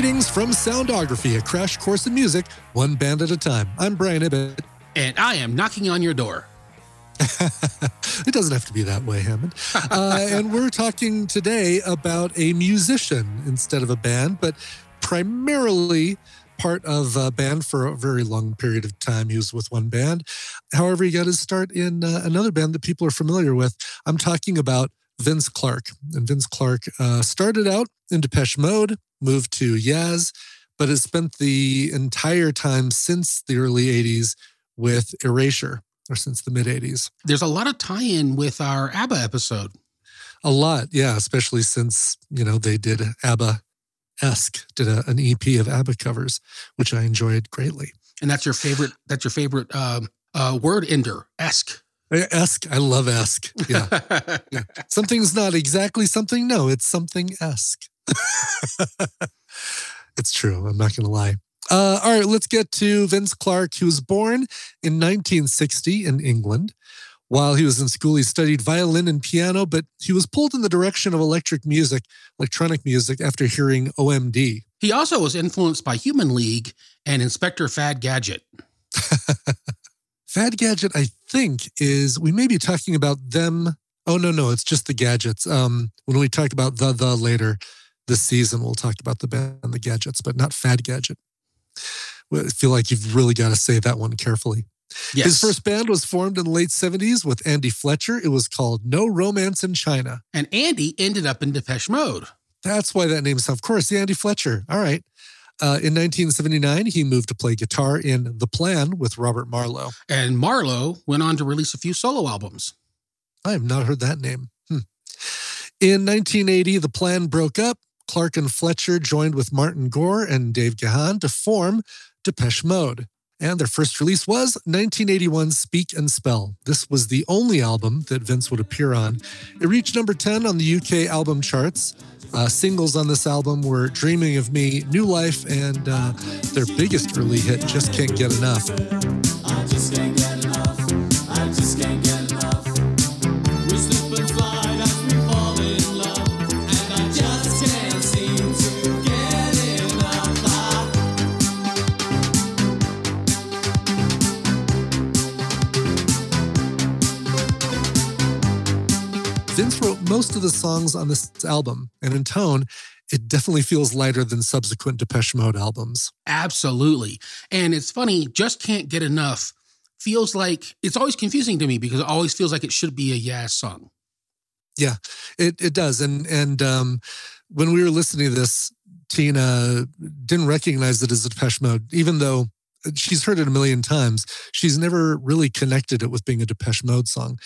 Greetings from Soundography, a crash course in music, one band at a time. I'm Brian Ibbott. And I am knocking on your door. it doesn't have to be that way, Hammond. Uh, and we're talking today about a musician instead of a band, but primarily part of a band for a very long period of time. He was with one band. However, he got his start in uh, another band that people are familiar with. I'm talking about Vince Clarke. And Vince Clarke uh, started out in Depeche Mode, moved to Yaz, but has spent the entire time since the early 80s with Erasure, or since the mid 80s. There's a lot of tie in with our ABBA episode. A lot, yeah, especially since, you know, they did ABBA esque, did a, an EP of ABBA covers, which I enjoyed greatly. And that's your favorite, that's your favorite um, uh, word ender, esque. Esque. I love esque. Yeah. yeah. Something's not exactly something. No, it's something esque. it's true. I'm not going to lie. Uh, all right, let's get to Vince Clarke. He was born in 1960 in England. While he was in school, he studied violin and piano, but he was pulled in the direction of electric music, electronic music, after hearing OMD. He also was influenced by Human League and Inspector Fad Gadget. Fad Gadget, I think, is we may be talking about them. Oh no, no, it's just the gadgets. Um, when we talk about the the later this season, we'll talk about the band and the gadgets, but not Fad Gadget. I feel like you've really got to say that one carefully. Yes. His first band was formed in the late 70s with Andy Fletcher. It was called No Romance in China. And Andy ended up in Depeche Mode. That's why that name is, of course, the Andy Fletcher. All right. Uh, in 1979, he moved to play guitar in The Plan with Robert Marlow. And Marlow went on to release a few solo albums. I have not heard that name. Hmm. In 1980, The Plan broke up. Clarke and Fletcher joined with Martin Gore and Dave Gahan to form Depeche Mode. And their first release was 1981's Speak and Spell. This was the only album that Vince would appear on. It reached number 10 on the UK album charts. Uh, singles on this album were Dreaming of Me, New Life, and uh, their biggest early hit, Just Can't Get Enough. Most of the songs on this album, and in tone, it definitely feels lighter than subsequent Depeche Mode albums. Absolutely. And it's funny, just can't get enough feels like it's always confusing to me because it always feels like it should be a Yaz song. Yeah, it it does. And and um when we were listening to this, Tina didn't recognize it as a Depeche Mode, even though she's heard it a million times. She's never really connected it with being a Depeche Mode song.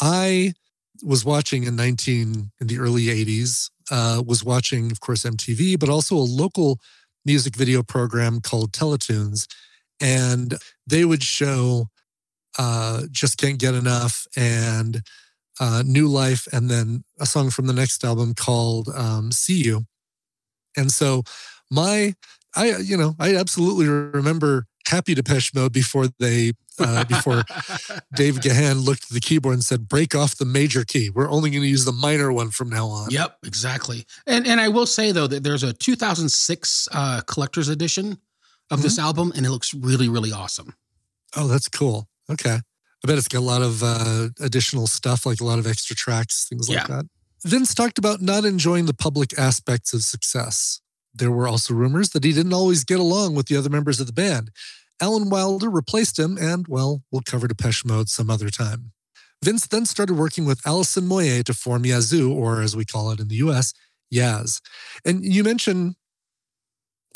I was watching in 19 in the early 80s uh, was watching of course mtv but also a local music video program called teletoons. And they would show uh, just can't get enough and uh, new life and then a song from the next album called um, see you. And so my i you know i absolutely remember happy depeche mode before they uh, before Dave Gahan looked at the keyboard and said, "Break off the major key. We're only going to use the minor one from now on." Yep, exactly. And and I will say though that there's a 2006 uh, collector's edition of mm-hmm. this album, and it looks really really awesome. Oh, that's cool. Okay, I bet it's got a lot of uh, additional stuff, like a lot of extra tracks, things like yeah. that. Vince talked about not enjoying the public aspects of success. There were also rumors that he didn't always get along with the other members of the band. Alan Wilder replaced him, and, well, we'll cover Depeche Mode some other time. Vince then started working with Alison Moyet to form Yazoo, or as we call it in the US, Yaz. And you mentioned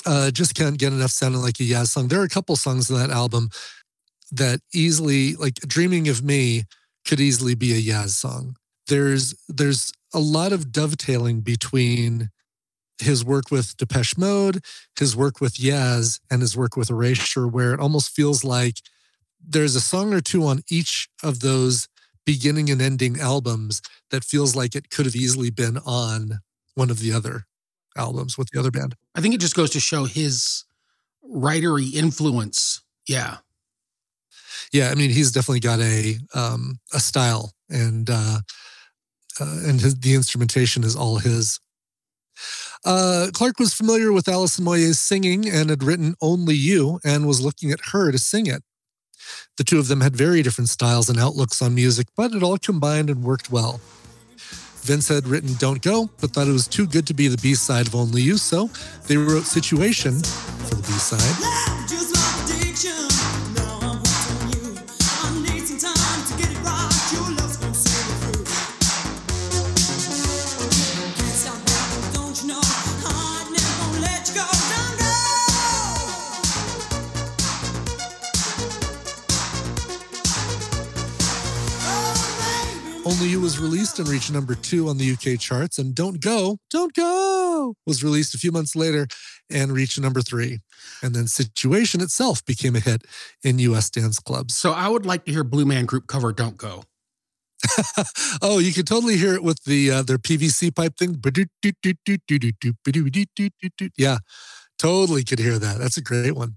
uh, Just Can't Get Enough sounding like a Yaz song. There are a couple songs in that album that easily, like Dreaming of Me, could easily be a Yaz song. There's there's a lot of dovetailing between his work with Depeche Mode, his work with Yaz, and his work with Erasure, where it almost feels like there's a song or two on each of those beginning and ending albums that feels like it could have easily been on one of the other albums with the other band. I think it just goes to show his writery influence. Yeah. Yeah, I mean, he's definitely got a um, a style, and uh, uh, and his, the instrumentation is all his. Uh, Clarke was familiar with Alison Moyet's singing and had written Only You and was looking at her to sing it. The two of them had very different styles and outlooks on music, but it all combined and worked well. Vince had written Don't Go, but thought it was too good to be the B side of Only You, so they wrote Situation for the B side. Only You was released and reached number two on the UK charts, and Don't Go, Don't Go was released a few months later and reached number three. And then Situation itself became a hit in US dance clubs. So I would like to hear Blue Man Group cover Don't Go. oh, you can totally hear it with the uh, their PVC pipe thing. Yeah, totally could hear that. That's a great one.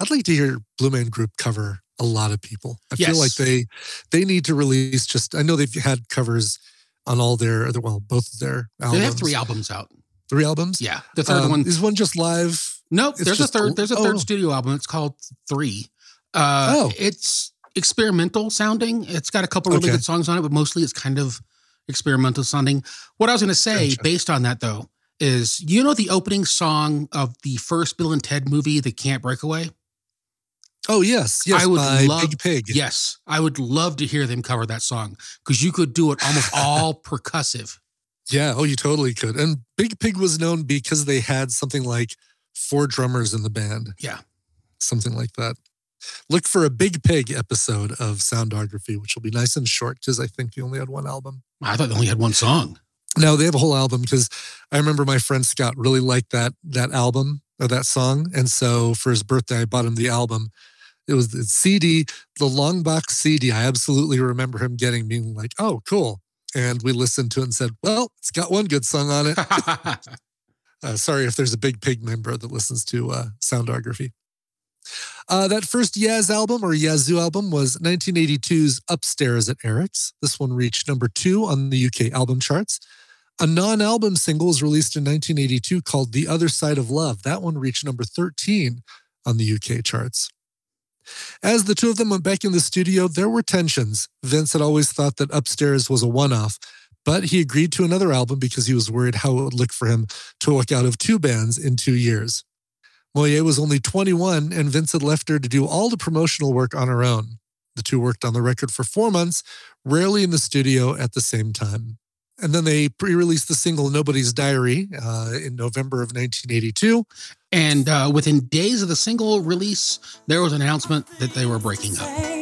I'd like to hear Blue Man Group cover a lot of people. I yes. feel like they they need to release just I know they've had covers on all their well both of their albums. They have three albums out. Three albums? Yeah. The third um, one is one just live. Nope. There's just, a third there's a third oh. studio album. It's called Three. Uh oh. it's experimental sounding. It's got a couple really okay. good songs on it, but mostly it's kind of experimental sounding. What I was gonna say gotcha. based on that though is you know the opening song of the first Bill and Ted movie, The Camp Breakaway? Oh yes, yes. I would love Big Pig. Yes, I would love to hear them cover that song because you could do it almost all percussive. Yeah. Oh, you totally could. And Big Pig was known because they had something like four drummers in the band. Yeah. Something like that. Look for a Big Pig episode of Soundography, which will be nice and short because I think they only had one album. I thought they only had one song. No, they have a whole album because I remember my friend Scott really liked that that album or that song, and so for his birthday, I bought him the album it was the CD, the long box CD. I absolutely remember him getting being like, "Oh, cool," and we listened to it and said, "Well, it's got one good song on it." uh, sorry if there's a big pig member that listens to uh, Soundography. Uh, that first Yaz album or Yazoo album was 1982's Upstairs at Eric's. This one reached number two on the UK album charts. A non album single was released in 1982 called The Other Side of Love. That one reached number 13 on the UK charts. As the two of them went back in the studio, there were tensions. Vince had always thought that Upstairs was a one off, but he agreed to another album because he was worried how it would look for him to walk out of two bands in two years. Moyet was only 21, and Vince had left her to do all the promotional work on her own. The two worked on the record for four months, rarely in the studio at the same time. And then they pre released the single Nobody's Diary uh, in November of 1982. And uh, within days of the single release, there was an announcement that they were breaking up.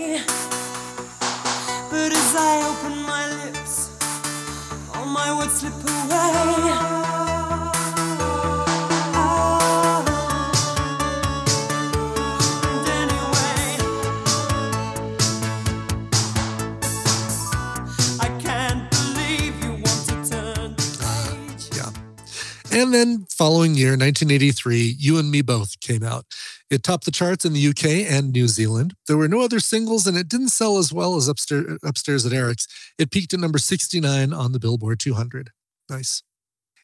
And then following year, 1983, You and Me Both came out. It topped the charts in the UK and New Zealand. There were no other singles, and it didn't sell as well as Upstairs, upstairs at Eric's. It peaked at number 69 on the Billboard 200. Nice.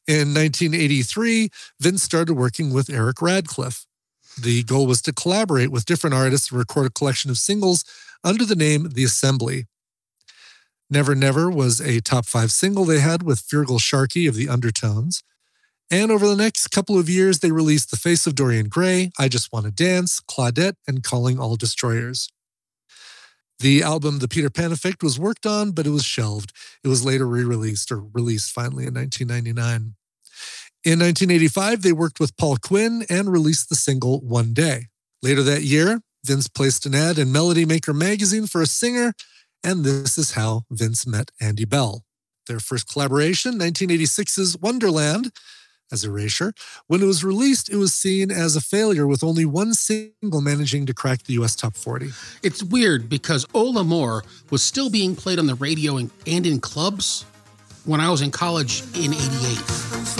In 1983, Vince started working with Eric Radcliffe. The goal was to collaborate with different artists and record a collection of singles under the name The Assembly. Never Never was a top five single they had with Feargal Sharkey of the Undertones. And over the next couple of years, they released The Face of Dorian Gray, I Just Want to Dance, Claudette, and Calling All Destroyers. The album The Peter Pan Effect was worked on, but it was shelved. It was later re released or released finally in 1999. In 1985, they worked with Paul Quinn and released the single One Day. Later that year, Vince placed an ad in Melody Maker magazine for a singer, and this is how Vince met Andy Bell. Their first collaboration, 1986's Wonderland, as Erasure. When it was released, it was seen as a failure with only one single managing to crack the US top 40. It's weird because Ola L'Amour was still being played on the radio and in clubs when I was in college in 88.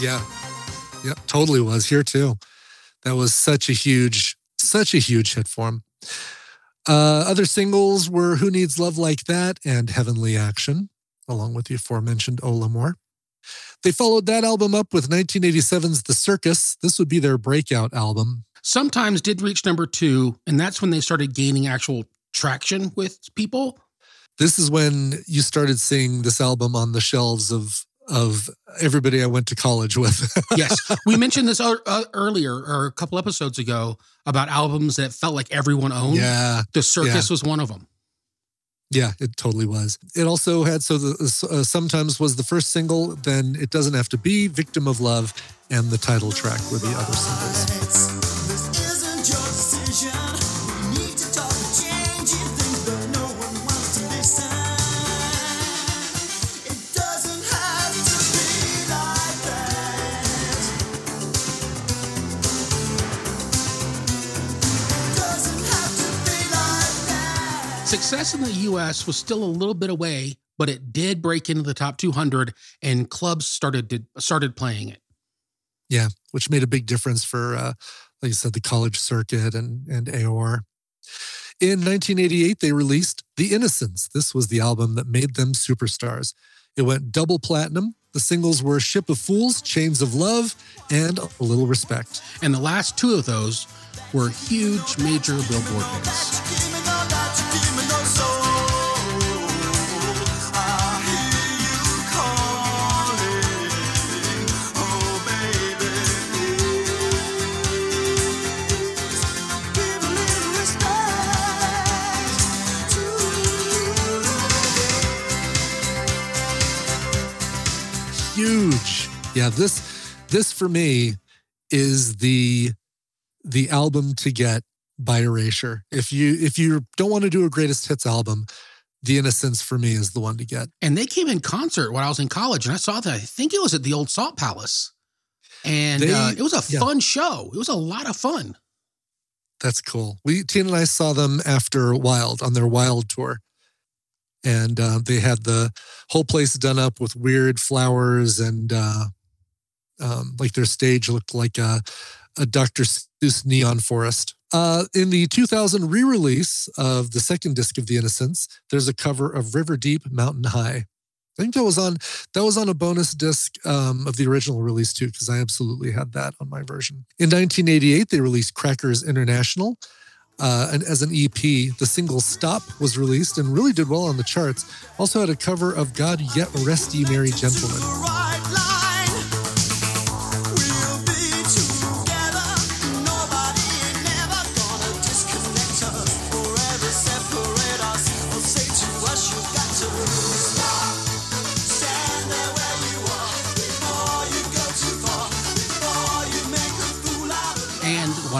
Yeah. Yep. Totally was here too. That was such a huge, such a huge hit for him. Uh, other singles were Who Needs Love Like That and Heavenly Action, along with the aforementioned Oh L'Amour. They followed that album up with 1987's The Circus. This would be their breakout album. Sometimes did reach number two, and that's when they started gaining actual traction with people. This is when you started seeing this album on the shelves of of everybody I went to college with. yes, we mentioned this uh, earlier or a couple episodes ago about albums that felt like everyone owned. Yeah, the Circus yeah. was one of them. Yeah, it totally was. It also had so the uh, sometimes was the first single. Then it doesn't have to be "Victim of Love," and the title track were the other singles. Success in the US was still a little bit away, but it did break into the top 200 and clubs started to, started playing it. Yeah, which made a big difference for uh, like you said the college circuit and and AOR. In 1988 they released The Innocents. This was the album that made them superstars. It went double platinum. The singles were Ship of Fools, Chains of Love, and A Little Respect. And the last two of those were huge major Billboard hits. Huge. Yeah, this this for me is the the album to get by Erasure. If you if you don't want to do a greatest hits album, The Innocents for me is the one to get. And they came in concert when I was in college, and I saw that. I think it was at the old Salt Palace, and they, uh, it was a yeah. fun show. It was a lot of fun. That's cool. We Tina and I saw them after Wild on their Wild tour, and uh, they had the whole place done up with weird flowers and uh, um, like their stage looked like a, a Dr. Seuss neon forest. Uh, in the 2000 re-release of the second disc of The Innocents, there's a cover of River Deep, Mountain High. I think that was on that was on a bonus disc um, of the original release too, because I absolutely had that on my version. In 1988, they released Crackers International, uh, and as an EP, the single "Stop" was released and really did well on the charts. Also had a cover of "God Yet Rest Ye Merry Gentlemen."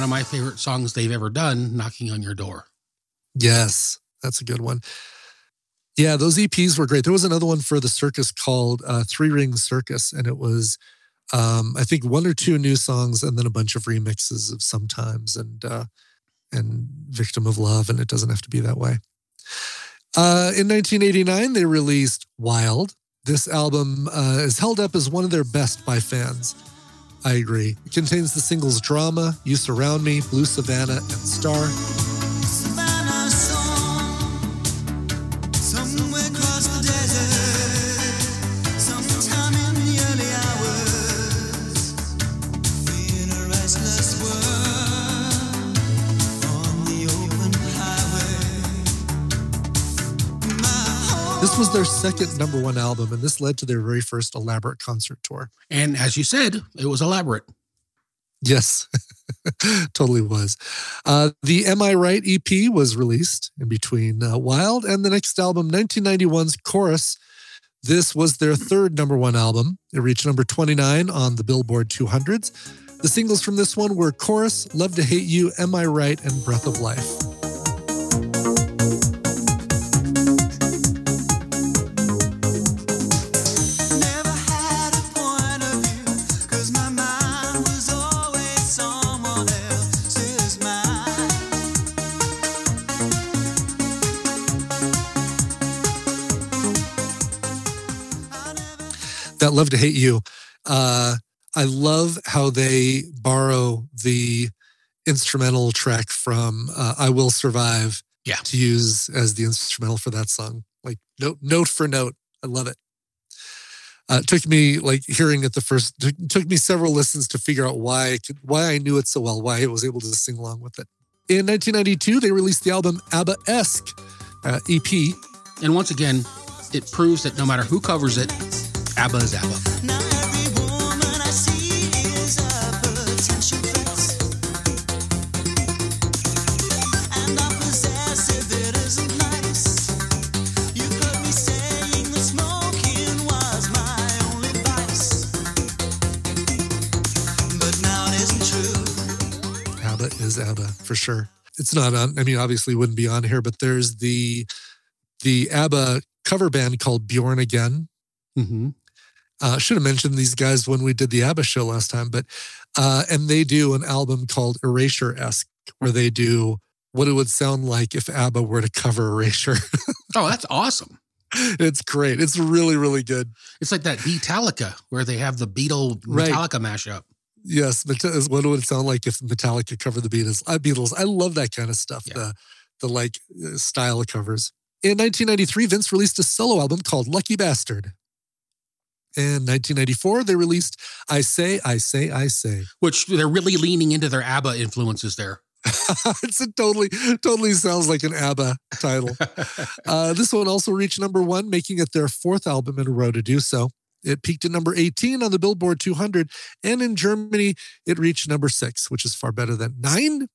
One of my favorite songs they've ever done, Knocking on Your Door. Yes, that's a good one. Yeah, those EPs were great. There was another one for the circus called uh, Three Ring Circus, and it was, um, I think, one or two new songs and then a bunch of remixes of Sometimes and uh, and Victim of Love, and it doesn't have to be that way. Uh, in 1989, they released Wild. This album uh, is held up as one of their best by fans. I agree. It contains the singles Drama, You Surround Me, Blue Savannah, and Star. Was their second number one album, and this led to their very first elaborate concert tour. And as you said, it was elaborate. Yes, totally was. Uh, the Am I Right EP was released in between uh, Wild and the next album, 1991's Chorus. This was their third number one album. It reached number 29 on the Billboard 200s. The singles from this one were Chorus, Love to Hate You, Am I Right, and Breath of Life. That love to hate you. Uh, I love how they borrow the instrumental track from uh, "I Will Survive" yeah. to use as the instrumental for that song, like note note for note. I love it. Uh, it took me like hearing it the first took, took me several listens to figure out why I could, why I knew it so well, why I was able to sing along with it. In 1992, they released the album ABBA Esque uh, EP, and once again, it proves that no matter who covers it, ABBA is ABBA. is ABBA is Abba, for sure. It's not on. I mean, obviously, wouldn't be on here, but there's the the ABBA cover band called Bjorn Again. Mm-hmm. Uh, should have mentioned these guys when we did the ABBA show last time, but uh, and they do an album called Erasure esque, where they do what it would sound like if ABBA were to cover Erasure. oh, that's awesome! It's great. It's really, really good. It's like that Beatallica, where they have the Beatle Metallica right. mashup. Yes, what would it sound like if Metallica covered the Beatles? Uh, Beatles. I love that kind of stuff. Yeah. The the like uh, style covers. In 1993, Vince released a solo album called Lucky Bastard. In 1994, they released I Say, I Say, I Say. Which they're really leaning into their ABBA influences there. it's a totally, totally sounds like an ABBA title. uh, this one also reached number one, making it their fourth album in a row to do so. It peaked at number 18 on the Billboard 200, and in Germany, it reached number six, which is far better than nine.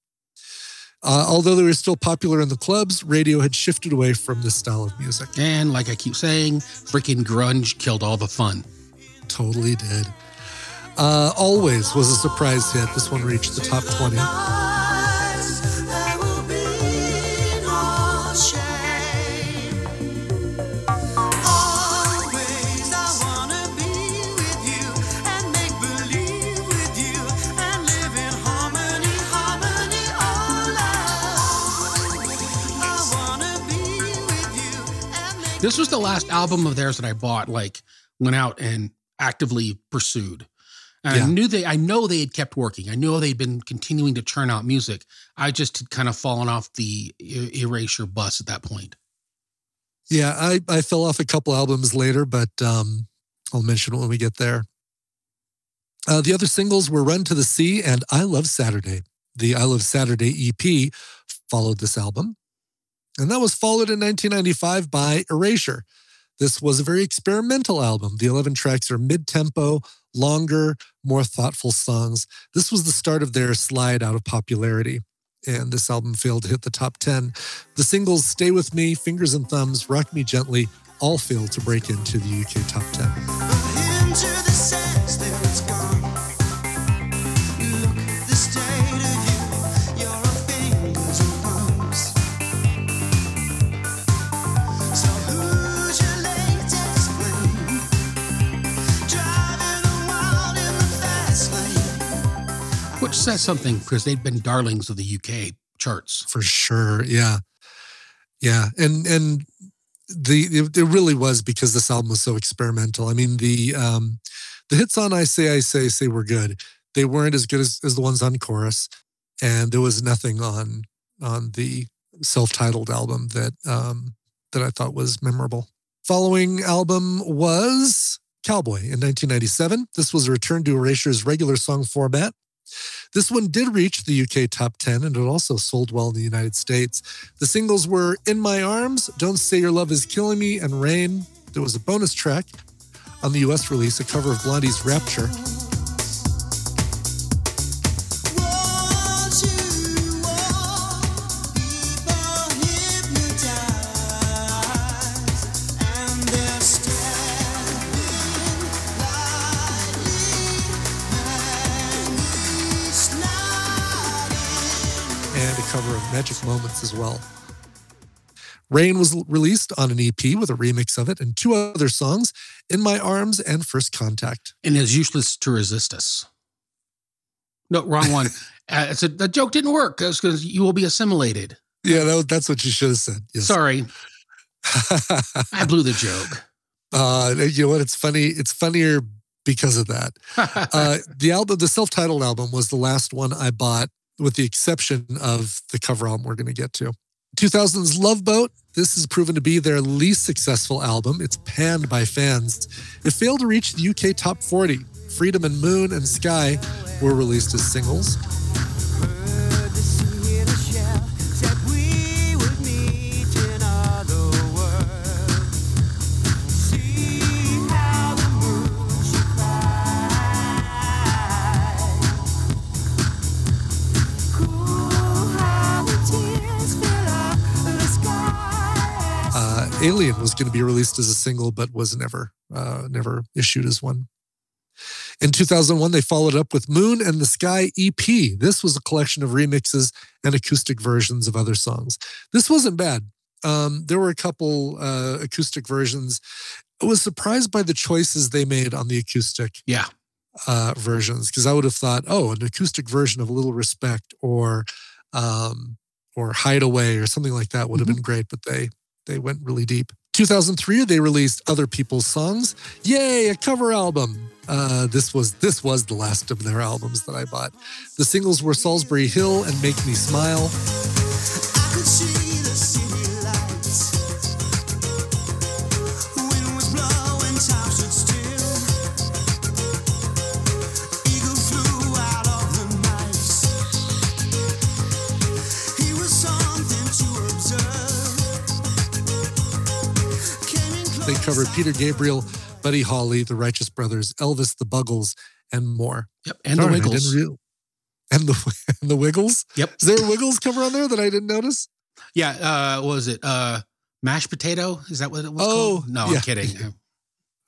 Uh, although they were still popular in the clubs, radio had shifted away from this style of music. And like I keep saying, freaking grunge killed all the fun. Totally did. Uh, Always was a surprise hit. This one reached the top 20. This was the last album of theirs that I bought, like went out and actively pursued. And yeah. I knew they, I know they had kept working. I know they'd been continuing to churn out music. I just had kind of fallen off the erasure bus at that point. Yeah, I, I fell off a couple albums later, but um, I'll mention it when we get there. Uh, the other singles were Run to the Sea and I Love Saturday. The I Love Saturday EP followed this album. And that was followed in 1995 by Erasure. This was a very experimental album. The 11 tracks are mid tempo, longer, more thoughtful songs. This was the start of their slide out of popularity. And this album failed to hit the top 10. The singles Stay With Me, Fingers and Thumbs, Rock Me Gently all failed to break into the UK top 10. Says something because they've been darlings of the UK charts for sure. Yeah, yeah, and and the it, it really was because this album was so experimental. I mean the um the hits on "I Say I Say Say" were good. They weren't as good as, as the ones on chorus, and there was nothing on on the self-titled album that um that I thought was memorable. Following album was Cowboy in 1997. This was a return to Erasure's regular song format this one did reach the UK top 10 and it also sold well in the United States. The singles were In My Arms, Don't Say Your Love Is Killing Me, and Rain. There was a bonus track on the US release, a cover of Blondie's Rapture. Magic Moments as well. Rain was released on an EP with a remix of it and two other songs, In My Arms and First Contact. And is useless to resist us. No, wrong one. uh, so the joke didn't work because you will be assimilated. Yeah, that, that's what you should have said. Yes. Sorry. I blew the joke. Uh, you know what? It's funny. It's funnier because of that. uh, the album, the self-titled album, was the last one I bought, with the exception of the cover album we're going to get to. 2000's Love Boat. This has proven to be their least successful album. It's panned by fans. It failed to reach the UK top 40. Freedom and Moon and Sky were released as singles. Alien was going to be released as a single, but was never uh, never issued as one. In 2001, they followed up with Moon and the Sky EP. This was a collection of remixes and acoustic versions of other songs. This wasn't bad. Um, there were a couple uh, acoustic versions. I was surprised by the choices they made on the acoustic yeah. uh, versions because I would have thought, oh, an acoustic version of Little Respect or um, or Hideaway or something like that would have mm-hmm. been great, but they they went really deep. 2003, they released other people's songs. Yay, a cover album. Uh, this was this was the last of their albums that I bought. The singles were Solsbury Hill and Make Me Smile. Covered Peter Gabriel, Buddy Holly, the Righteous Brothers, Elvis, the Buggles, and more. Yep, and Darn, the Wiggles. Real- and the and the Wiggles. Yep. Is there a Wiggles cover on there that I didn't notice? Yeah. Uh, what was it? Uh, mashed potato. Is that what it was? Oh, called? no, yeah. I'm kidding.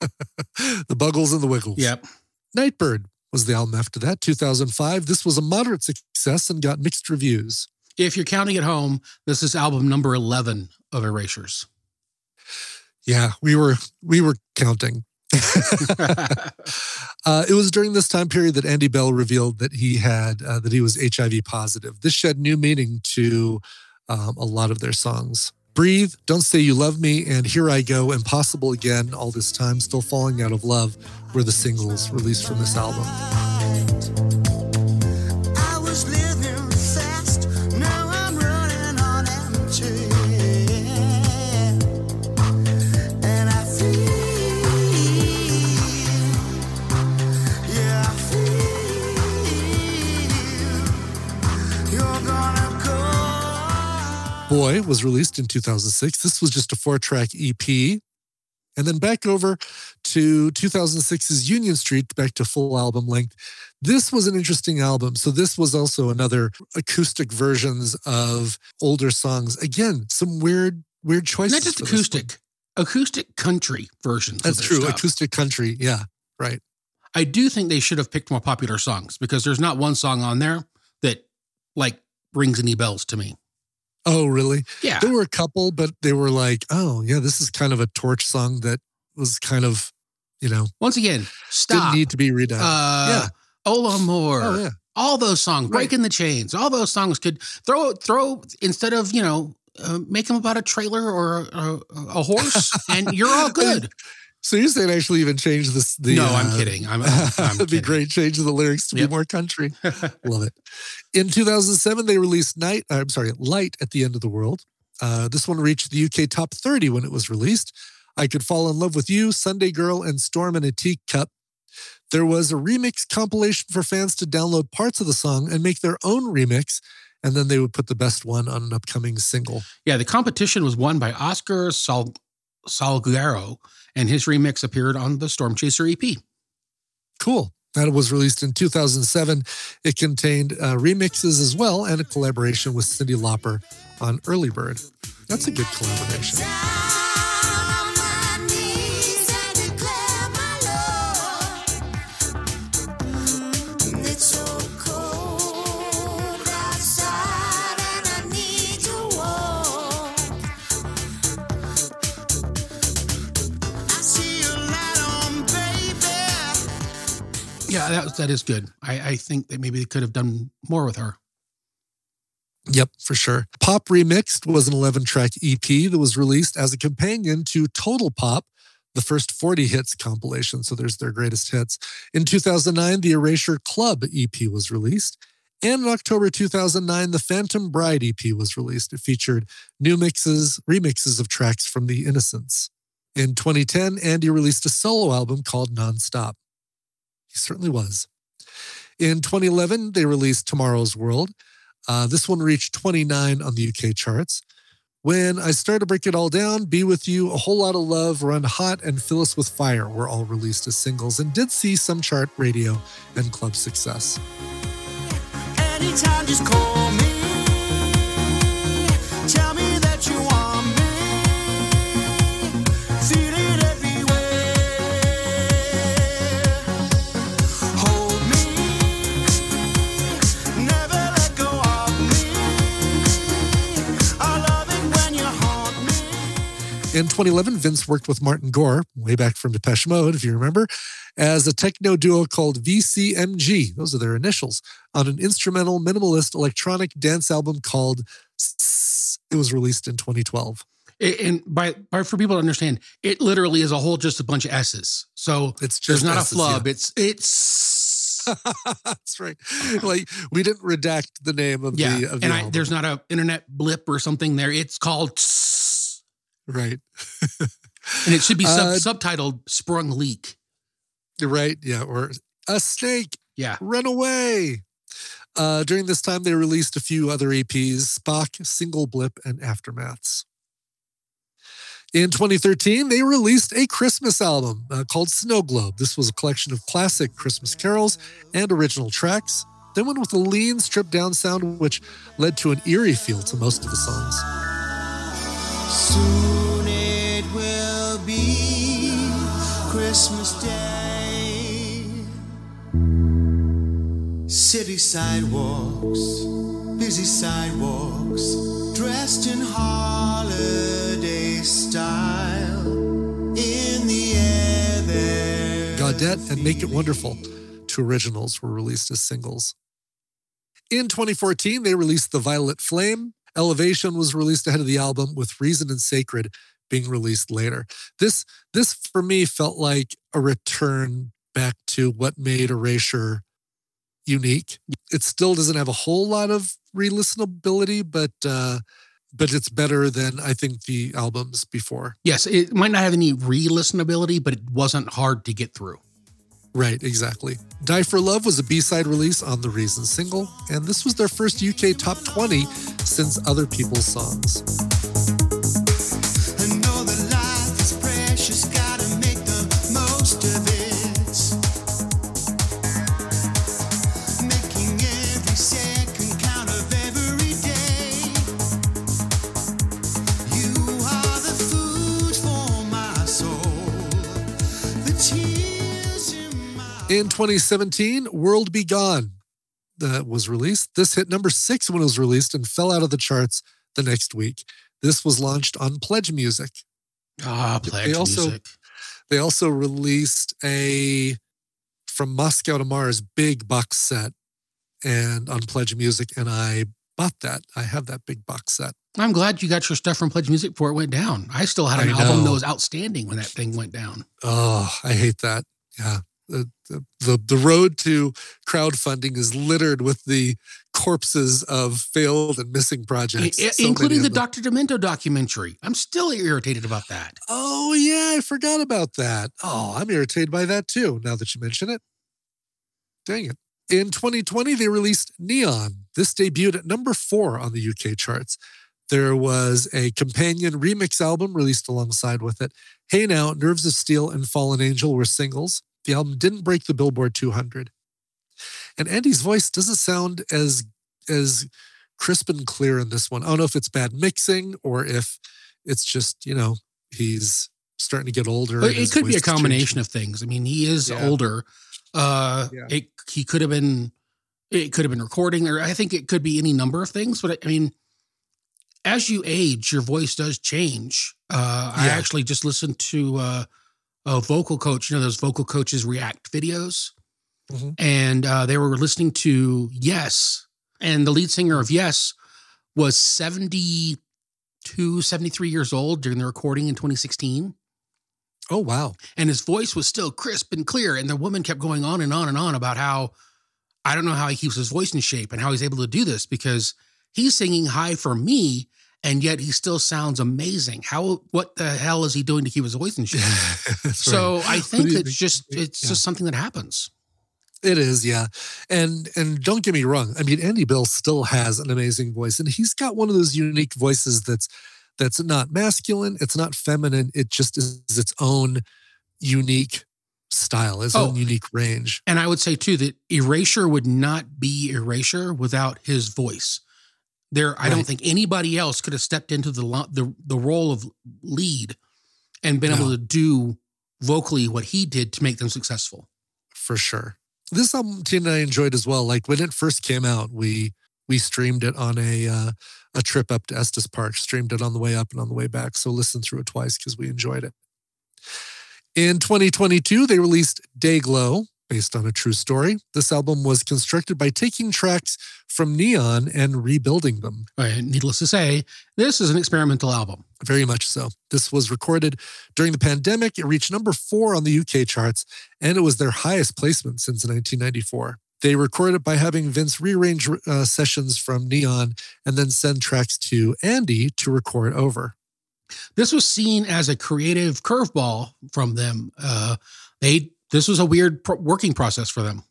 the Buggles and the Wiggles. Yep. Nightbird was the album after that, 2005. This was a moderate success and got mixed reviews. If you're counting at home, this is album number 11 of Erasures. Yeah, we were we were counting. uh, it was during this time period that Andy Bell revealed that he had uh, that he was HIV positive. This shed new meaning to um, a lot of their songs. Breathe, Don't Say You Love Me, and Here I Go, Impossible Again, all this time, Still Falling Out of Love were the singles released from this album. Boy was released in 2006. This was just a four track EP. And then back over to 2006's Union Street, back to full album length. This was an interesting album. So, this was also another acoustic versions of older songs. Again, some weird, weird choices. Not just acoustic, acoustic country versions. That's true. Stuff. Acoustic country. Yeah, right. I do think they should have picked more popular songs because there's not one song on there that like rings any bells to me. Oh, really? Yeah. There were a couple, but they were like, oh, yeah, this is kind of a torch song that was kind of, you know. Once again, stop. Didn't need to be redone. Uh, yeah. Ola Moore. Oh, yeah. All those songs, right. Breaking the Chains, all those songs could throw, throw, instead of, you know, uh, make them about a trailer or a, a horse, and you're all good. So you're saying actually even change this? The, no, uh, I'm kidding. I'm, I'm it'd be great. Change the lyrics to yep. be more country. Love it. In 2007, they released Night. Uh, I'm sorry, Light at the End of the World. Uh, this one reached the UK top 30 when it was released. I Could Fall in Love with You, Sunday Girl, and Storm in a Teacup. There was a remix compilation for fans to download parts of the song and make their own remix, and then they would put the best one on an upcoming single. Yeah, the competition was won by Oscar Sal- Salguero and his remix appeared on the Storm Chaser EP. Cool. That was released in 2007. It contained uh, remixes as well and a collaboration with Cyndi Lauper on Early Bird. That's a good collaboration. That that is good. I, I think that maybe they could have done more with her. Yep, for sure. Pop Remixed was an 11 track EP that was released as a companion to Total Pop, the first 40 hits compilation. So there's their greatest hits. In 2009, the Erasure Club EP was released. And in October 2009, the Phantom Bride EP was released. It featured new mixes, remixes of tracks from The Innocents. In 2010, Andy released a solo album called Nonstop. He certainly was. In 2011, they released Tomorrow's World. Uh, this one reached 29 on the UK charts. When I Start to Break It All Down, Be With You, A Whole Lot of Love, Run Hot, and Fill Us With Fire were all released as singles and did see some chart radio and club success. Anytime, In 2011, Vince worked with Martin Gore, way back from Depeche Mode, if you remember, as a techno duo called VCMG, those are their initials, on an instrumental minimalist electronic dance album called It was released in 2012. And by, by for people to understand, it literally is a whole just a bunch of S's. So it's just there's not S's, a flub. Yeah. It's it's That's right. Like we didn't redact the name of yeah, the of and the I, there's not a internet blip or something there. It's called Right. and it should be sub- uh, subtitled Sprung Leak. Right. Yeah. Or a snake. Yeah. Run away. Uh, during this time, they released a few other EPs Spock, Single Blip, and Aftermaths. In 2013, they released a Christmas album uh, called Snow Globe. This was a collection of classic Christmas carols and original tracks. Then went with a lean, stripped down sound, which led to an eerie feel to most of the songs. Soon it will be Christmas Day. City sidewalks, busy sidewalks, dressed in holiday style. In the air there. Gaudete and Make It Wonderful, two originals, were released as singles. In 2014, they released The Violet Flame, Elevation was released ahead of the album, with Reason and Sacred being released later. This this for me felt like a return back to what made Erasure unique. It still doesn't have a whole lot of re-listenability, but uh, but it's better than I think the albums before. Yes, it might not have any re-listenability, but it wasn't hard to get through. Right, exactly. Die for Love was a B side release on the Reason single, and this was their first UK top 20 since Other People's Songs. In 2017, World Be Gone that was released. This hit number six when it was released and fell out of the charts the next week. This was launched on Pledge Music. Ah, Pledge they also, Music. They also released a From Moscow to Mars big box set and on Pledge Music, and I bought that. I have that big box set. I'm glad you got your stuff from Pledge Music before it went down. I still had an album that was outstanding when that thing went down. Oh, I hate that. Yeah the, the, the road to crowdfunding is littered with the corpses of failed and missing projects, so including the Dr. Demento documentary. I'm still irritated about that. Oh yeah, I forgot about that. Oh, I'm irritated by that too. Now that you mention it, dang it. In 2020, they released Neon. This debuted at number four on the UK charts. There was a companion remix album released alongside with it. Hey Now, Nerves of Steel, and Fallen Angel were singles. The album didn't break the Billboard 200. And Andy's voice doesn't sound as as crisp and clear in this one. I don't know if it's bad mixing or if it's just, you know, he's starting to get older. it could be a combination of things. I mean, he is yeah. older. Uh yeah. it he could have been it could have been recording or I think it could be any number of things, but I mean as you age, your voice does change. Uh, yeah. I actually just listened to uh, a vocal coach. You know those vocal coaches react videos, mm-hmm. and uh, they were listening to Yes, and the lead singer of Yes was 72, 73 years old during the recording in 2016. Oh, wow. And his voice was still crisp and clear. And the woman kept going on and on and on about how I don't know how he keeps his voice in shape and how he's able to do this because he's singing high for me and yet he still sounds amazing. How what the hell is he doing to keep his voice in shape? so right. I think it's just it's yeah. just something that happens. It is, yeah. And and don't get me wrong. I mean, Andy Bell still has an amazing voice, and he's got one of those unique voices that's that's not masculine, it's not feminine, it just is its own unique style, its oh, own unique range. And I would say too that Erasure would not be Erasure without his voice. There, I don't think anybody else could have stepped into the the the role of lead and been no. able to do vocally what he did to make them successful. For sure. This album Tina and I enjoyed as well. Like when it first came out, we we streamed it on a uh, a trip up to Estes Park, streamed it on the way up and on the way back. So listened through it twice because we enjoyed it. In 2022, they released Day-Glo, based on a true story. This album was constructed by taking tracks from Neon and rebuilding them. Right. Needless to say, this is an experimental album. Very much so. This was recorded during the pandemic. It reached number four on the UK charts, and it was their highest placement since 1994. They recorded it by having Vince rearrange uh, sessions from Neon and then send tracks to Andy to record over. This was seen as a creative curveball from them. Uh, they this was a weird pro- working process for them.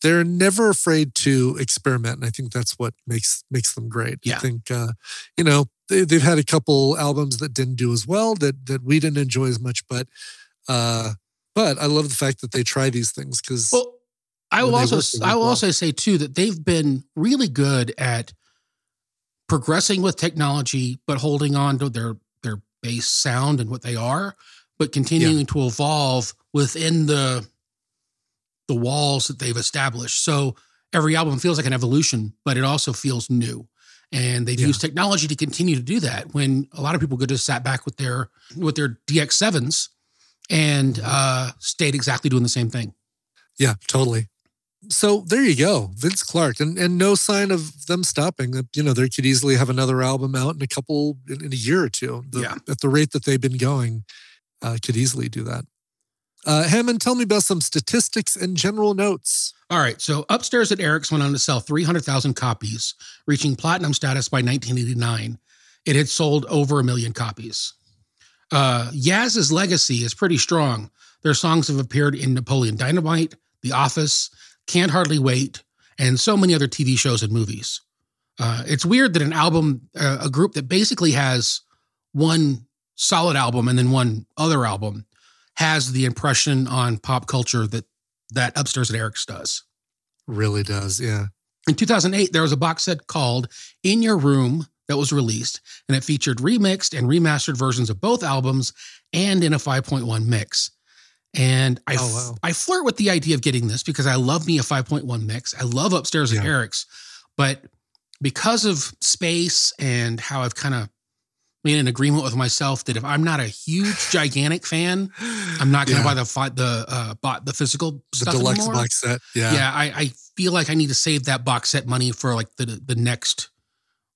They're never afraid to experiment, and I think that's what makes makes them great. Yeah. I think uh, you know they, have had a couple albums that didn't do as well that that we didn't enjoy as much, but uh, but I love the fact that they try these things because. Well, I will also I will well. also say too that they've been really good at progressing with technology, but holding on to their their base sound and what they are, but continuing yeah. to evolve within the the walls that they've established. So every album feels like an evolution, but it also feels new. And they've yeah. used technology to continue to do that. When a lot of people could have sat back with their with their DX7s and mm-hmm. uh, stayed exactly doing the same thing. Yeah, totally. So there you go, Vince Clarke, and and no sign of them stopping. You know, they could easily have another album out in a couple in, in a year or two. The, yeah, at the rate that they've been going, uh, could easily do that. Uh, Hammond, tell me about some statistics and general notes. All right. So, Upstairs at Eric's went on to sell 300,000 copies, reaching platinum status by 1989. It had sold over a million copies. Uh, Yaz's legacy is pretty strong. Their songs have appeared in Napoleon Dynamite, The Office, Can't Hardly Wait, and so many other TV shows and movies. Uh, it's weird that an album, uh, a group that basically has one solid album and then one other album, has the impression on pop culture that that Upstairs at Eric's does. Really does, yeah. In 2008, there was a box set called In Your Room that was released, and it featured remixed and remastered versions of both albums and in a 5.1 mix. And I, oh, wow. I flirt with the idea of getting this because I love me a 5.1 mix. I love Upstairs yeah. at Eric's, but because of space and how I've kind of made an agreement with myself that if I'm not a huge gigantic fan, I'm not going to yeah. buy the the uh, bought the physical the stuff deluxe anymore. box set. Yeah, yeah. I, I feel like I need to save that box set money for like the the next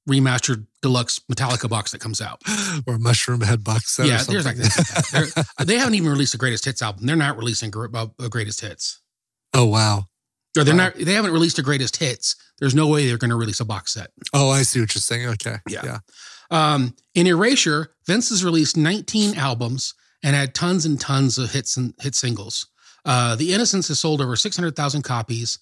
remastered deluxe Metallica box that comes out, or Mushroomhead box set. Yeah, there's like that. they haven't even released the greatest hits album. They're not releasing uh, greatest hits. Oh wow. Or they're wow. not. They haven't released a greatest hits. There's no way they're going to release a box set. Oh, I see what you're saying. Okay. Yeah. yeah. Um, in Erasure, Vince has released 19 albums and had tons and tons of hits and hit singles. Uh, the Innocents has sold over 600,000 copies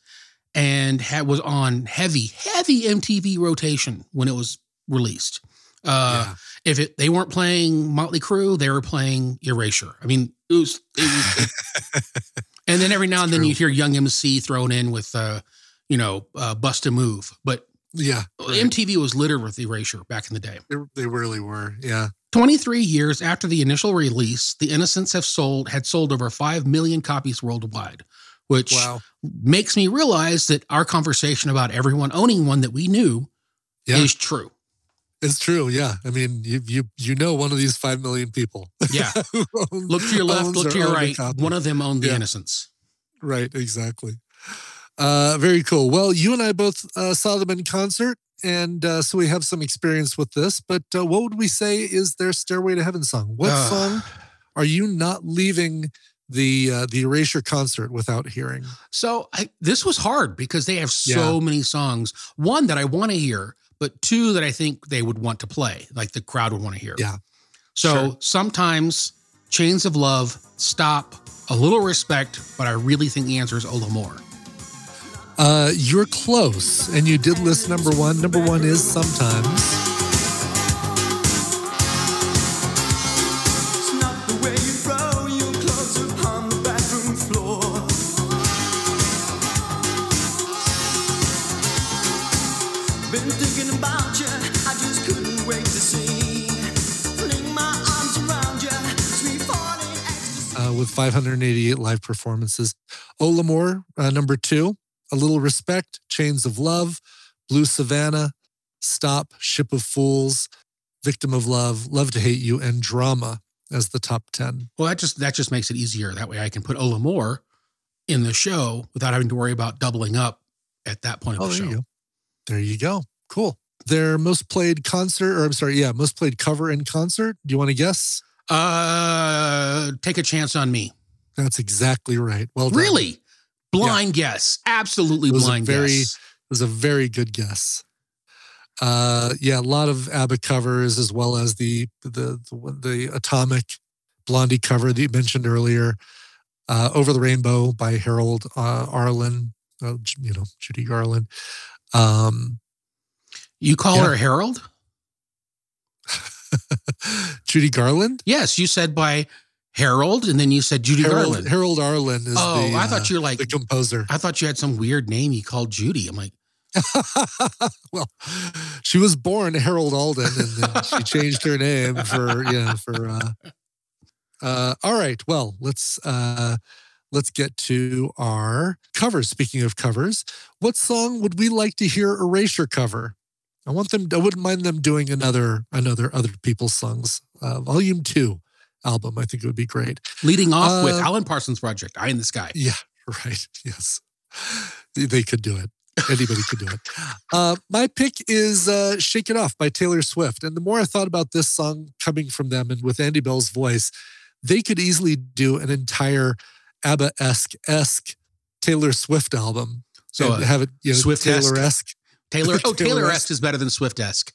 and had, was on heavy, heavy MTV rotation when it was released. Uh, yeah. If it, they weren't playing Motley Crue, they were playing Erasure. I mean, it was. It was and then every now and then you hear Young MC thrown in with, uh, you know, uh, Bust a Move. But yeah. Right. MTV was littered with erasure back in the day. They, they really were. Yeah. 23 years after the initial release, The Innocents have sold had sold over 5 million copies worldwide, which wow. makes me realize that our conversation about everyone owning one that we knew yeah. is true. It's true, yeah. I mean, you you you know one of these five million people. Yeah. look to your left, look to your right. One of them owned the yeah. innocents. Right, exactly. Uh, very cool. Well, you and I both uh, saw them in concert, and uh, so we have some experience with this. But uh, what would we say is their "Stairway to Heaven" song? What song are you not leaving the uh, the Erasure concert without hearing? So I, this was hard because they have so yeah. many songs. One that I want to hear, but two that I think they would want to play, like the crowd would want to hear. Yeah. So sure. sometimes Chains of Love, Stop, a little respect, but I really think the answer is Ola More. Uh, you're close, and you did list number one. Number one is sometimes. with 588 live performances. Ola More, uh, number two, A Little Respect, Chains of Love, Blue Savannah, Stop, Ship of Fools, Victim of Love, Love to Hate You, and Drama as the top 10. Well, that just that just makes it easier. That way I can put Ola More in the show without having to worry about doubling up at that point of oh, the show. You there you go. Cool. Their most played concert, or I'm sorry, yeah, most played cover in concert. Do you want to guess? Uh, take a chance on me. That's exactly right. Well, done. really, blind yeah. guess, absolutely blind very, guess. It was a very good guess. Uh, yeah, a lot of ABBA covers as well as the the the, the Atomic Blondie cover that you mentioned earlier. Uh, Over the Rainbow by Harold uh, Arlen, uh, you know Judy Garland. Um, you call yeah. her Harold? Judy Garland? Yes, you said by Harold, and then you said Judy Harold, Garland. Harold Arlen is oh, the, I thought uh, you were like the composer. I thought you had some weird name you called Judy. I'm like, well, she was born Harold Alden, and then she changed her name for yeah for. Uh, uh, all right, well let's uh, let's get to our covers. Speaking of covers, what song would we like to hear Erasure cover? I want them. I wouldn't mind them doing another another other people's songs. Uh, volume two album. I think it would be great. Leading off uh, with Alan Parsons Project, "Eye in the Sky." Yeah, right. Yes, they could do it. Anybody could do it. Uh, my pick is uh, "Shake It Off" by Taylor Swift. And the more I thought about this song coming from them and with Andy Bell's voice, they could easily do an entire ABBA esque esque Taylor Swift album. So have it you know, Swift Taylor esque. Taylor, oh, Taylor esque is better than Swift esque.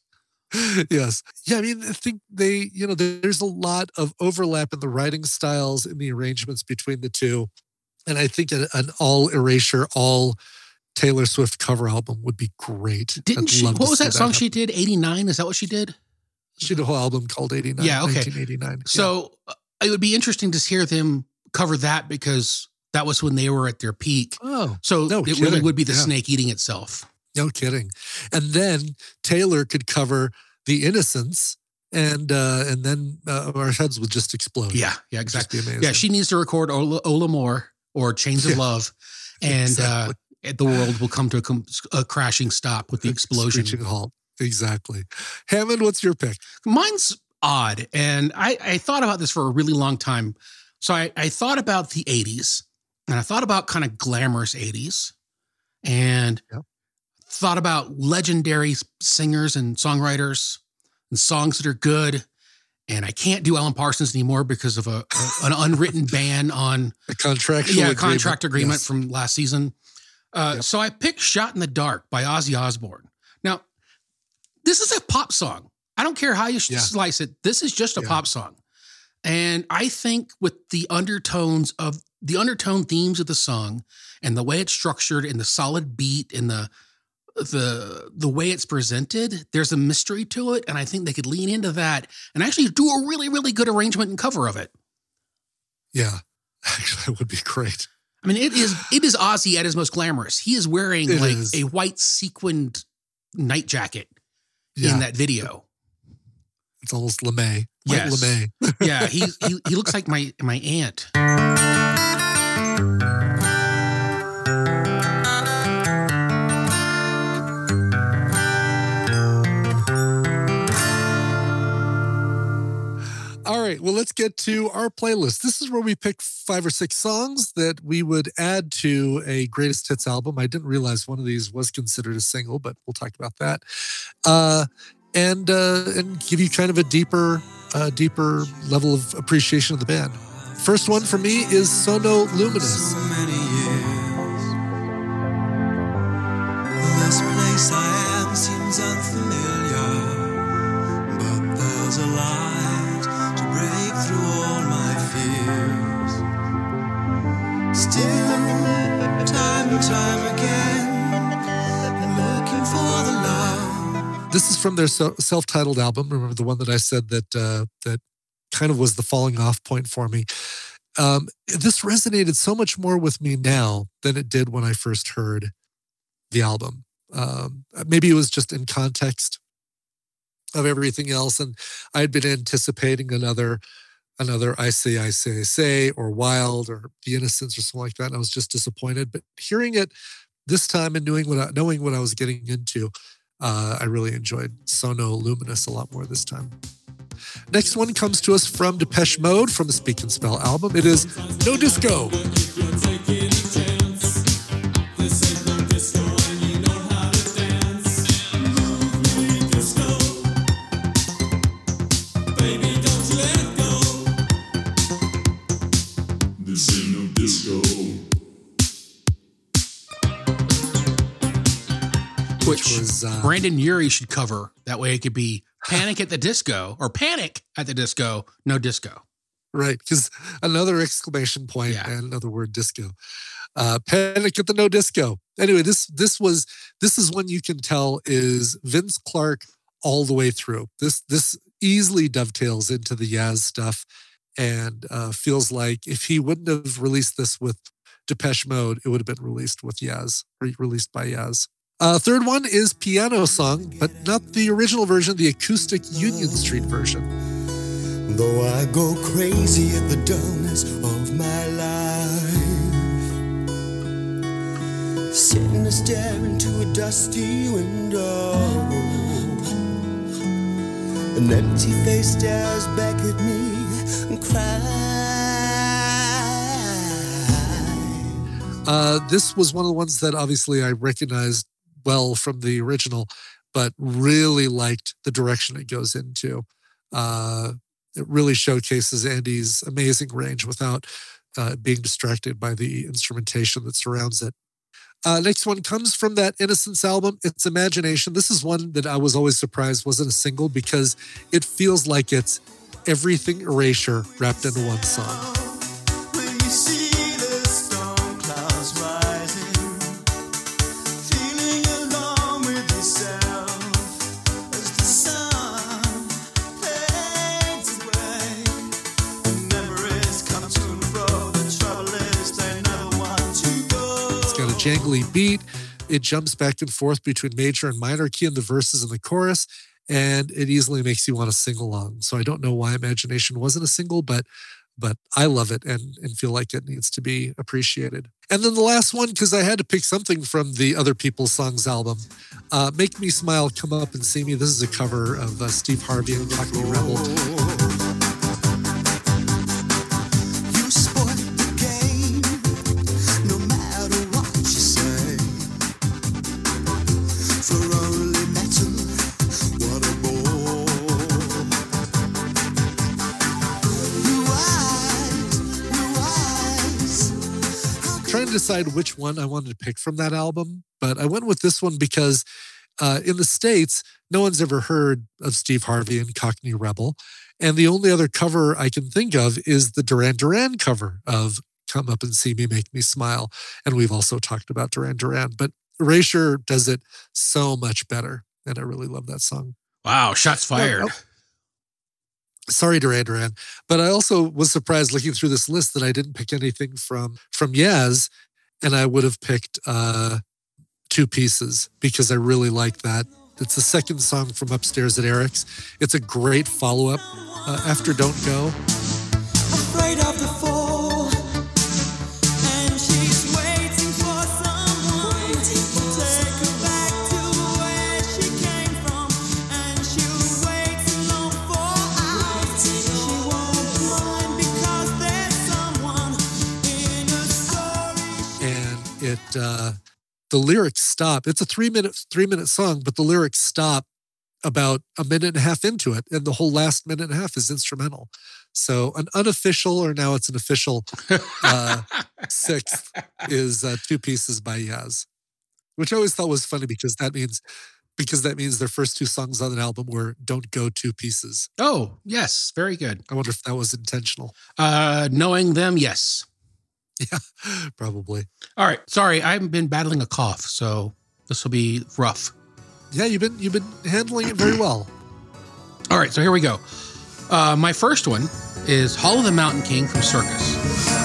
yes. Yeah. I mean, I think they, you know, there's a lot of overlap in the writing styles and the arrangements between the two. And I think an, an all erasure, all Taylor Swift cover album would be great. Didn't she? What was that song she did? 89? Is that what she did? She did a whole album called 89. Yeah. Okay. 1989. So yeah. Uh, it would be interesting to hear them cover that because that was when they were at their peak. Oh. So no it kidding. really would be the yeah. snake eating itself. No kidding. And then Taylor could cover The Innocents and uh, and then uh, our heads would just explode. Yeah, yeah, exactly. Yeah, she needs to record Ola, Ola More or Chains of yeah. Love, and uh, exactly. uh, the world will come to a, a crashing stop with the explosion. Screeching halt. Exactly. Hammond, what's your pick? Mine's odd, and I, I thought about this for a really long time. So I, I thought about the '80s, and I thought about kind of glamorous '80s, and yep thought about legendary singers and songwriters and songs that are good. And I can't do Alan Parsons anymore because of a, a an unwritten ban on a contract. Yeah, agreement. contract agreement yes. from last season. Uh, yep. So I picked "Shot in the Dark" by Ozzy Osbourne. Now, this is a pop song. I don't care how you yeah. slice it. This is just a yeah. pop song, and I think with the undertones of the undertone themes of the song and the way it's structured and the solid beat and the the the way it's presented, there's a mystery to it, and I think they could lean into that and actually do a really, really good arrangement and cover of it. Yeah, actually, that would be great. I mean, it is it is Ozzy at his most glamorous. He is wearing it like is. a white sequined night jacket yeah. in that video. It's almost lamé. Yes. lamé. yeah, he, he he looks like my my aunt. Right. Well, let's get to our playlist. This is where we pick five or six songs that we would add to a greatest hits album. I didn't realize one of these was considered a single, but we'll talk about that. Uh, and uh, and give you kind of a deeper a deeper level of appreciation of the band. First one for me is Sono Luminus. This is from their self-titled album. Remember the one that I said that uh, that kind of was the falling off point for me. Um, this resonated so much more with me now than it did when I first heard the album. Um, maybe it was just in context of everything else, and I had been anticipating another another I say I say I say or Wild or The Innocents or something like that, and I was just disappointed. But hearing it this time and knowing what I, knowing what I was getting into, uh, I really enjoyed Sono Luminus a lot more this time. Next one comes to us from Depeche Mode from the Speak and Spell album. It is No Disco. Which was uh, Brendon Urie should cover. That way, it could be Panic at the Disco or Panic at the Disco, no disco. Right, because another exclamation point yeah. and another word disco. Uh, Panic at the No Disco. Anyway, this this was this is one you can tell is Vince Clarke all the way through. This this easily dovetails into the Yaz stuff, and uh, feels like if he wouldn't have released this with Depeche Mode, it would have been released with Yaz, re- released by Yaz. Uh, third one is Piano Song, but not the original version, the acoustic Union Street version. Though I go crazy at the dullness of my life, sitting there staring into a dusty window. An empty face stares back at me and cries. Uh, this was one of the ones that obviously I recognized well from the original, but really liked the direction it goes into. Uh, it really showcases Andy's amazing range without uh, being distracted by the instrumentation that surrounds it. Uh, next one comes from that Innocents album. It's Imagination. This is one that I was always surprised wasn't a single because it feels like it's everything erasure wrapped into one song. Jangly beat. It jumps back and forth between major and minor key in the verses and the chorus, and it easily makes you want to sing along. So I don't know why Imagination wasn't a single, but but I love it and and feel like it needs to be appreciated. And then the last one, because I had to pick something from the Other People's Songs album, uh, "Make Me Smile, Come Up and See Me." This is a cover of uh, Steve Harley and Cockney Rebel. Decide which one I wanted to pick from that album, but I went with this one because uh, in the States, no one's ever heard of Steve Harley and Cockney Rebel. And the only other cover I can think of is the Duran Duran cover of Come Up and See Me, Make Me Smile. And we've also talked about Duran Duran, but Erasure does it so much better. And I really love that song. Wow, shots fired. Oh, sorry Duran Duran. But I also was surprised looking through this list that I didn't pick anything from from Yaz and I would have picked uh, two pieces because I really like that. It's the second song from Upstairs at Eric's. It's a great follow up uh, after Don't Go. Uh, the lyrics stop. It's a three minute three minute song, but the lyrics stop about a minute and a half into it, and the whole last minute and a half is instrumental. So an unofficial, or now it's an official uh, sixth, is uh, two pieces by Yaz, which I always thought was funny because that means because that means their first two songs on an album were "Don't Go Two Pieces." Oh yes, very good. I wonder if that was intentional. Uh, knowing them, yes. Yeah, probably. All right. Sorry, I've been battling a cough, so this will be rough. Yeah, you've been you've been handling it very well. All right, so here we go. Uh, my first one is Hall of the Mountain King from Circus.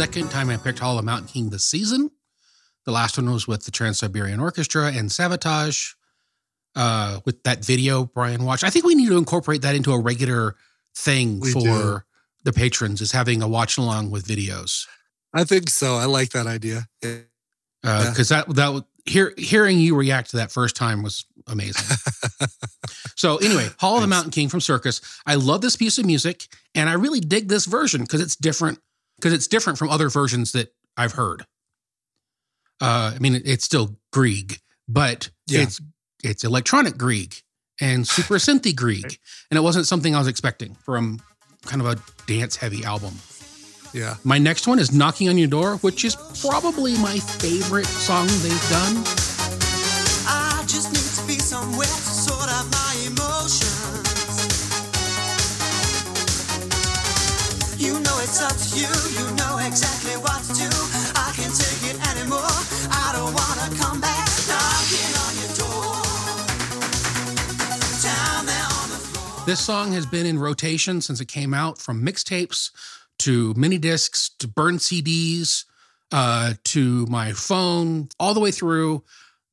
Second time I picked Hall of Mountain King this season. The last one was with the Trans Siberian Orchestra and Sabotage. Uh, with that video Brian watched, I think we need to incorporate that into a regular thing we for do. the patrons is having a watch along with videos. I think so. I like that idea. Because uh, yeah. that that hear, hearing you react to that first time was amazing. so anyway, Hall of the Mountain King from Circus. I love this piece of music, and I really dig this version because it's different because it's different from other versions that I've heard. Uh, I mean, it's still Grieg, but yeah. it's it's electronic Grieg and super synthy Grieg, and it wasn't something I was expecting from kind of a dance heavy album. Yeah. My next one is "Knocking on Your Door," which is probably my favorite song they've done. It's up to you, you know exactly what to do. I can't take it anymore. I don't wanna come back knocking on your door. Down there on the. This song has been in rotation since it came out from mixtapes to mini discs to burned CDs uh, to my phone, all the way through.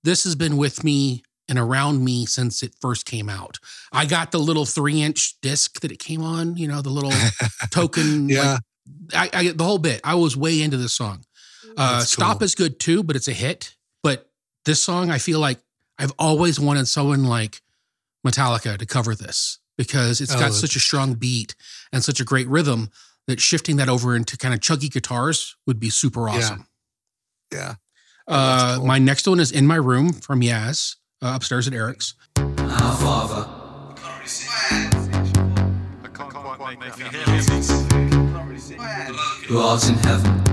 This has been with me and around me since it first came out. I got the little three inch disc that it came on, you know, the little token. yeah. Like, I, I the whole bit. I was way into this song. Uh, Stop is good too, but it's a hit. But this song, I feel like I've always wanted someone like Metallica to cover this because it's got oh. such a strong beat and such a great rhythm that shifting that over into kind of chuggy guitars would be super awesome. Yeah. yeah. Uh, cool. My next one is In My Room from Yaz uh, upstairs at Eric's. Our Father. Who art in heaven.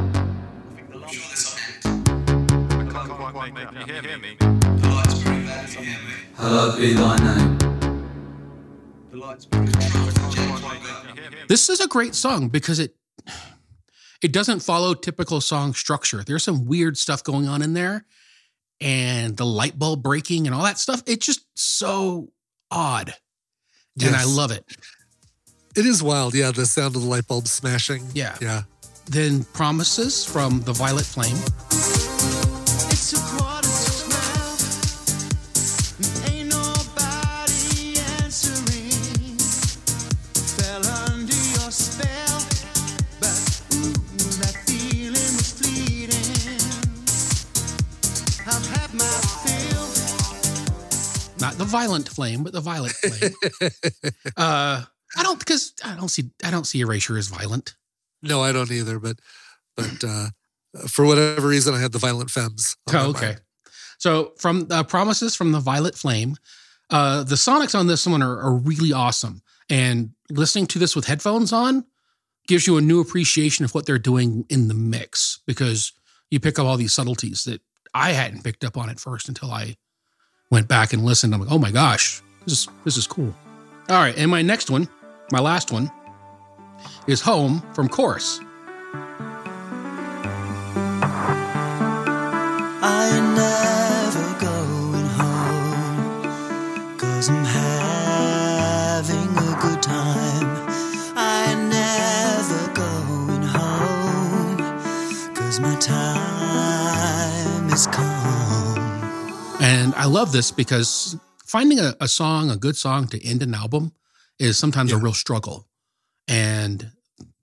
Hallowed be thy name. This is a great song because it it doesn't follow typical song structure. There's some weird stuff going on in there and the light bulb breaking and all that stuff. It's just so odd. Yes. And I love it. It is wild. Yeah. The sound of the light bulb smashing. Yeah. Yeah. Then Promises from the Violet Flame. not the violent flame, but the violet flame. uh, I don't because I don't see I don't see erasure as violent. No, I don't either. But but uh, for whatever reason, I had the violent femmes. Oh, okay. Mind. So from uh, promises from the violet flame, uh, the sonics on this one are, are really awesome. And listening to this with headphones on gives you a new appreciation of what they're doing in the mix because you pick up all these subtleties that I hadn't picked up on at first until I went back and listened. I'm like, oh my gosh, this is this is cool. All right, and my next one, my last one, is Home from Chorus. I never going home, cause I'm having a good time. I never going home, cause my time is come. And I love this because finding a, a song, a good song to end an album is sometimes yeah. a real struggle. And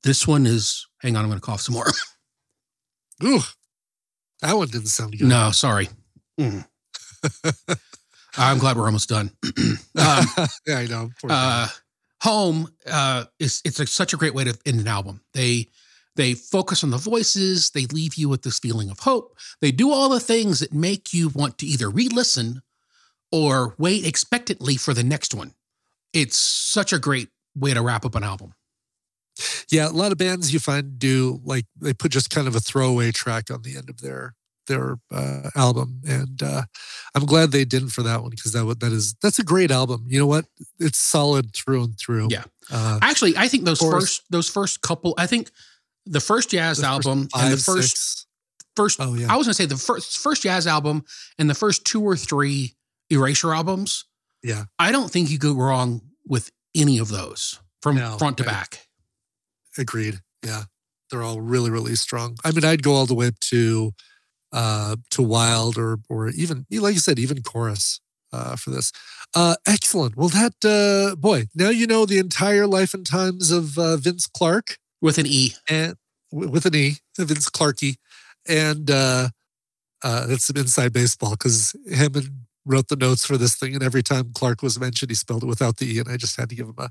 this one is, hang on, I'm going to cough some more. Ooh, That one didn't sound good. No, sorry. Mm. I'm glad we're almost done. um, yeah, I know. Uh, Home uh, is it's a, such a great way to end an album. They they focus on the voices. They leave you with this feeling of hope. They do all the things that make you want to either re-listen or wait expectantly for the next one. It's such a great way to wrap up an album. Yeah, a lot of bands you find do like they put just kind of a throwaway track on the end of their their uh, album, and uh, I'm glad they didn't for that one because that that is that's a great album. You know what? It's solid through and through. Yeah. Uh, Actually, I think those course, first those first couple. I think the first Yaz the album five, and the first six. first. Oh yeah. I was gonna say the first first Yaz album and the first two or three Erasure albums. Yeah. I don't think you go wrong with any of those from no, front to I, back. Agreed. Yeah. They're all really, really strong. I mean, I'd go all the way up to uh to Wild or or even like you said, even chorus uh for this. Uh excellent. Well that uh boy, now you know the entire life and times of uh Vince Clarke. With an E. And with an E, Vince Clarkey. And uh uh that's some inside baseball because him and wrote the notes for this thing, and every time Clark was mentioned, he spelled it without the E, and I just had to give him a,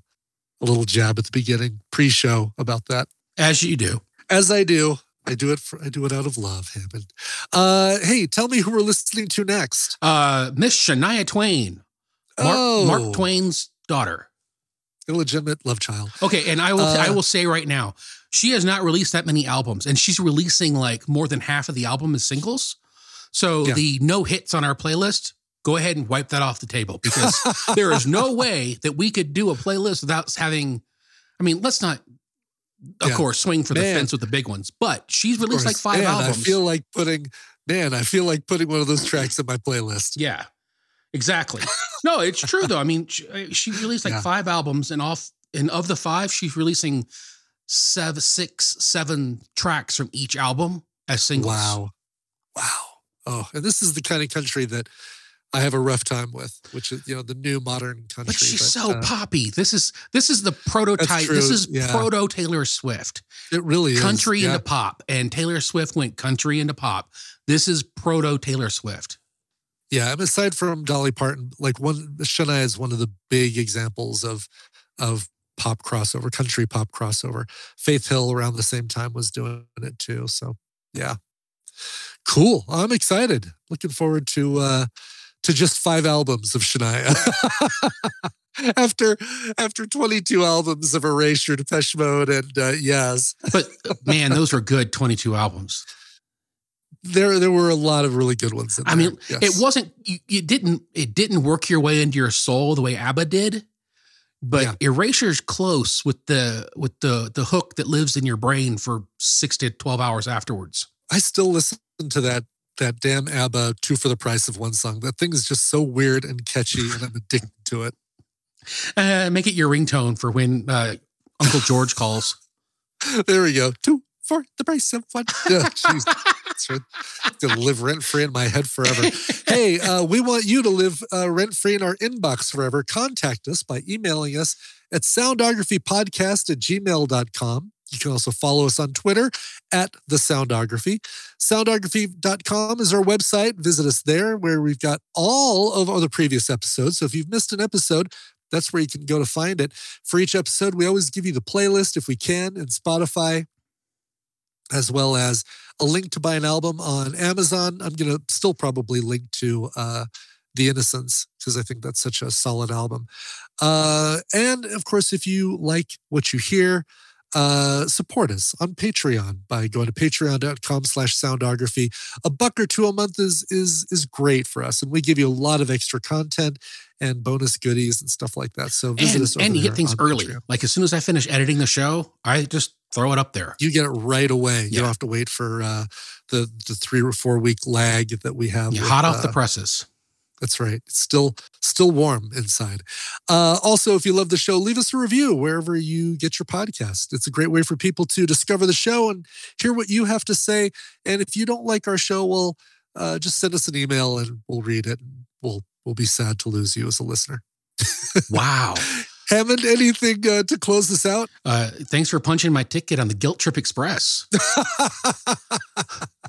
a little jab at the beginning, pre-show about that. As you do. As I do. I do it for I do it out of love, Hammond. Uh hey, tell me who we're listening to next. Uh Miss Shania Twain. Mark, oh. Mark Twain's daughter. Illegitimate love child. Okay, and I will uh, I will say right now, she has not released that many albums, and she's releasing like more than half of the album as singles. So yeah. the no hits on our playlist go ahead and wipe that off the table because there is no way that we could do a playlist without having. I mean, let's not, of yeah. course, swing for man. the fence with the big ones. But she's released like five man, albums. I feel like putting, man, I feel like putting one of those tracks in my playlist. Yeah, exactly. no, it's true though. I mean, she, uh, she released like yeah. five albums, and off and of the five, she's releasing seven, six, seven tracks from each album as singles. Wow, wow. Oh, and this is the kind of country that I have a rough time with, which is you know the new modern country. But she's but, so uh, poppy. This is this is the prototype. This is yeah. proto Taylor Swift. It really country is country yeah. into pop, and Taylor Swift went country into pop. This is proto Taylor Swift. Yeah, I'm aside from Dolly Parton, like one Shania is one of the big examples of of pop crossover, country pop crossover. Faith Hill around the same time was doing it too. So yeah, cool. I'm excited. Looking forward to. uh to just five albums of Shania. after after 22 albums of Erasure, Depeche Mode, and uh, Yes. but man, those were good 22 albums. There, there were a lot of really good ones. I mean, yes. it wasn't. You, it didn't. It didn't work your way into your soul the way ABBA did. But yeah. Erasure's close with the with the the hook that lives in your brain for six to twelve hours afterwards. I still listen to that that damn ABBA two for the price of one song. That thing is just so weird and catchy, and I'm addicted to it. Uh, make it your ringtone for when uh, Uncle George calls. there we go. Two for the price of one. Yeah, to live rent free in my head forever. hey, uh, we want you to live uh, rent free in our inbox forever. Contact us by emailing us at soundographypodcast at gmail.com. You can also follow us on Twitter at the Soundography. Soundography.com is our website. Visit us there where we've got all of our previous episodes. So if you've missed an episode, that's where you can go to find it. For each episode, we always give you the playlist if we can in Spotify, as well as a link to buy an album on Amazon. I'm going to still probably link to uh, The Innocents because I think that's such a solid album. Uh, and of course, if you like what you hear, uh, support us on Patreon by going to patreon.com slash soundography. A buck or two a month is is is great for us. And we give you a lot of extra content and bonus goodies and stuff like that. So visit and, us And you get things early. Patreon. Like as soon as I finish editing the show, I just throw it up there. You get it right away. Yeah. You don't have to wait for uh, the the three or four week lag that we have. Yeah, with, hot off uh, the presses. That's right. It's still still warm inside. Uh, also, if you love the show, leave us a review wherever you get your podcast. It's a great way for people to discover the show and hear what you have to say. And if you don't like our show, well, uh, just send us an email and we'll read it. And we'll we'll be sad to lose you as a listener. wow. Hammond, anything uh, to close this out? Uh, thanks for punching my ticket on the Guilt Trip Express.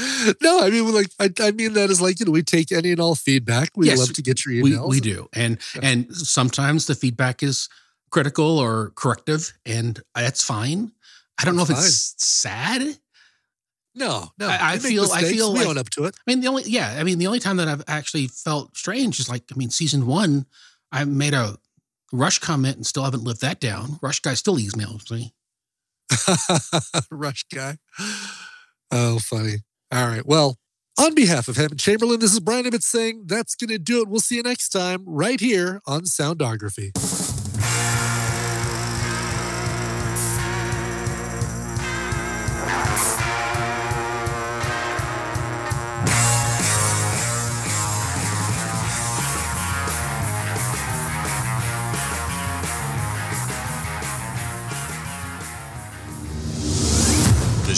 no, I mean, like, I, I, mean that is like, you know, we take any and all feedback. We yes, love to get your emails. We, we do. And, yeah. and sometimes the feedback is critical or corrective and that's fine. I don't that's know if fine. it's sad. No, no. I, I feel, mistakes. I feel we like, own up to it. I mean, the only, yeah, I mean, the only time that I've actually felt strange is like, I mean, season one, I made a Rush comment and still haven't lived that down. Rush guy still emails me. Rush guy. Oh, funny. All right. Well, on behalf of Hammond Chamberlain, this is Brian Ibbott saying that's going to do it. We'll see you next time right here on Soundography.